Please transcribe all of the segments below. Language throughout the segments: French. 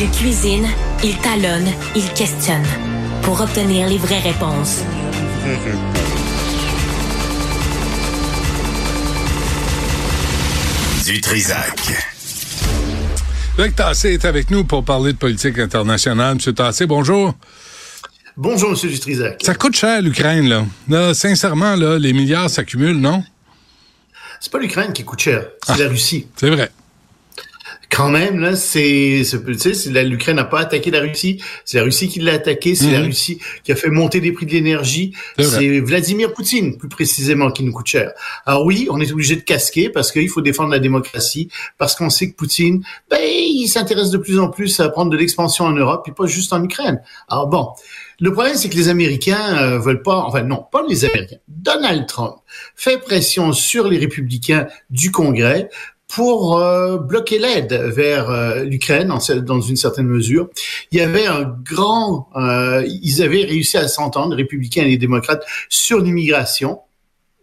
Il cuisine, il talonne, il questionne pour obtenir les vraies réponses. Du Trisac. Luc Tassé est avec nous pour parler de politique internationale. Monsieur Tassé, bonjour. Bonjour, Monsieur Dutrisac. Ça coûte cher, l'Ukraine, là. là. Sincèrement, là, les milliards s'accumulent, non? C'est pas l'Ukraine qui coûte cher, c'est Ah. la Russie. C'est vrai. Quand même, là, c'est, l'Ukraine n'a pas attaqué la Russie, c'est la Russie qui l'a attaqué, c'est la Mhm. Russie qui a fait monter les prix de l'énergie, c'est Vladimir Poutine, plus précisément, qui nous coûte cher. Alors oui, on est obligé de casquer parce qu'il faut défendre la démocratie, parce qu'on sait que Poutine, ben, il s'intéresse de plus en plus à prendre de l'expansion en Europe, et pas juste en Ukraine. Alors bon, le problème, c'est que les Américains euh, veulent pas, enfin non, pas les Américains. Donald Trump fait pression sur les républicains du Congrès pour euh, bloquer l'aide vers euh, l'Ukraine dans une certaine mesure. Il y avait un grand, euh, ils avaient réussi à s'entendre, les républicains et les démocrates, sur l'immigration,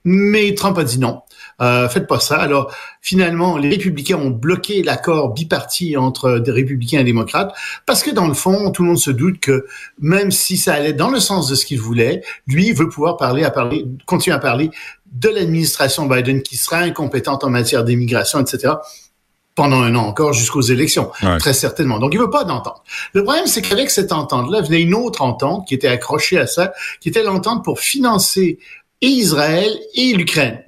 mais Trump a dit non. Euh, faites pas ça. Alors finalement, les républicains ont bloqué l'accord biparti entre des républicains et démocrates parce que dans le fond, tout le monde se doute que même si ça allait dans le sens de ce qu'il voulait, lui veut pouvoir parler à parler, continuer à parler de l'administration Biden qui sera incompétente en matière d'immigration, etc. pendant un an encore jusqu'aux élections, Ouais. très certainement. Donc, il veut pas d'entente. Le problème, c'est qu'avec cette entente-là, venait une autre entente qui était accrochée à ça, qui était l'entente pour financer et Israël et l'Ukraine.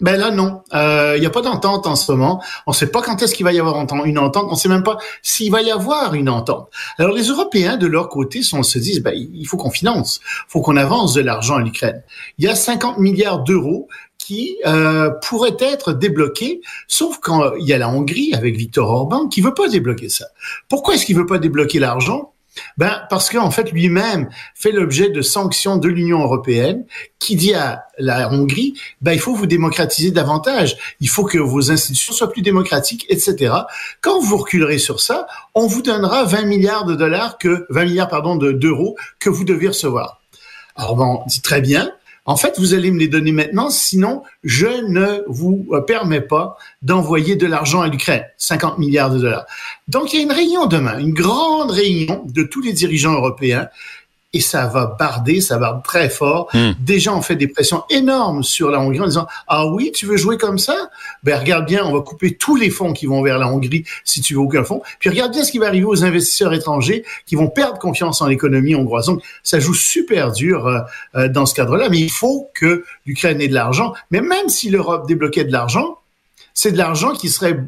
Ben là, non. Il n'y a pas d'entente en ce moment. On ne sait pas quand est-ce qu'il va y avoir une entente. On ne sait même pas s'il va y avoir une entente. Alors, les Européens, de leur côté, sont, se disent, ben, il faut qu'on finance. Il faut qu'on avance de l'argent à l'Ukraine. Il y a 50 milliards d'euros qui euh, pourraient être débloqués, sauf quand il y a la Hongrie avec Viktor Orban qui veut pas débloquer ça. Pourquoi est-ce qu'il veut pas débloquer l'argent? Ben, parce qu'en fait, lui-même fait l'objet de sanctions de l'Union européenne qui dit à la Hongrie, ben, il faut vous démocratiser davantage. Il faut que vos institutions soient plus démocratiques, etc. Quand vous reculerez sur ça, on vous donnera 20 milliards de dollars que, 20 milliards, pardon, de- d'euros que vous devez recevoir. Alors, bon, on dit très bien. En fait, vous allez me les donner maintenant, sinon je ne vous euh, permets pas d'envoyer de l'argent à l'Ukraine, 50 milliards de dollars. Donc, il y a une réunion demain, une grande réunion de tous les dirigeants européens, et ça va barder, ça barde très fort. Hmm. Déjà, on fait des pressions énormes sur la Hongrie en disant ah oui, tu veux jouer comme ça? Ben regarde bien, on va couper tous les fonds qui vont vers la Hongrie si tu veux aucun fonds. Puis regarde bien ce qui va arriver aux investisseurs étrangers qui vont perdre confiance en l'économie hongroise. Donc, ça joue super dur euh, euh, dans ce cadre-là. Mais il faut que l'Ukraine ait de l'argent. Mais même si l'Europe débloquait de l'argent, c'est de l'argent qui serait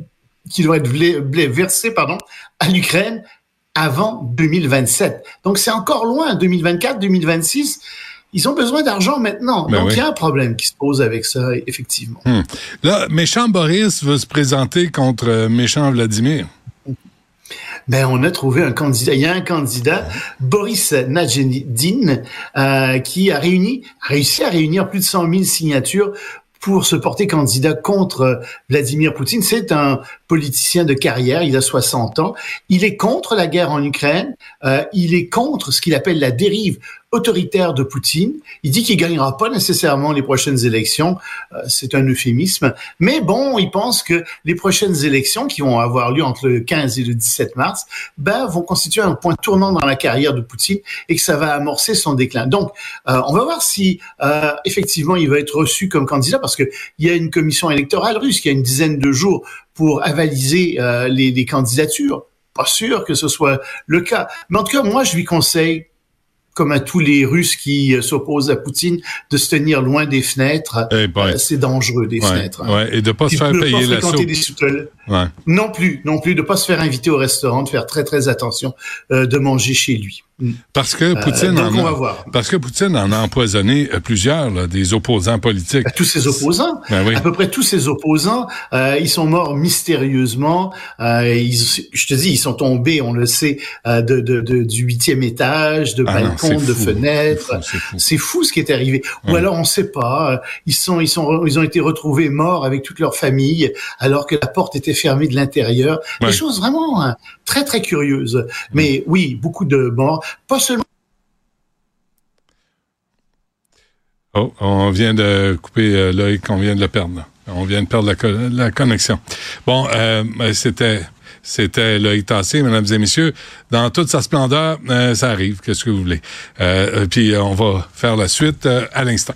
qui doit être versé pardon à l'Ukraine avant 2027. Donc c'est encore loin 2024 2026. Ils ont besoin d'argent maintenant. Ben Donc oui. il y a un problème qui se pose avec ça effectivement. Là, méchant Boris veut se présenter contre euh, méchant Vladimir. Ben, on a trouvé un candidat. Il y a un candidat, Boris Nadjedin, euh, qui a réuni, a réussi à réunir plus de 100 000 signatures pour se porter candidat contre euh, Vladimir Poutine. C'est un politicien de carrière, il a 60 ans. Il est contre la guerre en Ukraine. Euh, il est contre ce qu'il appelle la dérive autoritaire de Poutine. Il dit qu'il gagnera pas nécessairement les prochaines élections. Euh, c'est un euphémisme. Mais bon, il pense que les prochaines élections qui vont avoir lieu entre le 15 et le 17 mars, ben, vont constituer un point tournant dans la carrière de Poutine et que ça va amorcer son déclin. Donc, euh, on va voir si euh, effectivement il va être reçu comme candidat parce que il y a une commission électorale russe qui a une dizaine de jours pour avaliser euh, les, les candidatures. Pas sûr que ce soit le cas. Mais en tout cas, moi, je lui conseille comme à tous les Russes qui euh, s'opposent à Poutine, de se tenir loin des fenêtres. Eh ben, Euh, c'est dangereux, des ouais, fenêtres. hein. ouais, et de pas se faire payer pas la fréquenter soupe. des sous-sols. Ouais. Non plus, non plus, de pas se faire inviter au restaurant, de faire très très attention, euh, de manger chez lui. Parce que Euh, Poutine donc en a, parce que Poutine en a empoisonné euh, plusieurs, là, des opposants politiques. Ben, tous ses opposants, Ben oui. à peu près tous ses opposants, euh, ils sont morts mystérieusement. Euh, ils, je te dis, ils sont tombés, on le sait, euh, de, de, de- du huitième étage, de Ah balcons, de fenêtres. C'est fou, ce qui est arrivé. Ou alors on sait pas. Ils sont, ils sont, ils ont été retrouvés morts avec toute leur famille, alors que la porte était fermée de l'intérieur. Ouais. Des choses vraiment hein, très très curieuses. Mais oui, beaucoup de morts. Oh, on vient de couper euh, l'œil qu'on vient de le perdre. On vient de perdre la, co- la connexion. Bon, euh, ben, c'était C'était Tassé, mesdames et messieurs. Dans toute sa splendeur, ça arrive, qu'est-ce que vous voulez. puis on va faire la suite à l'instant.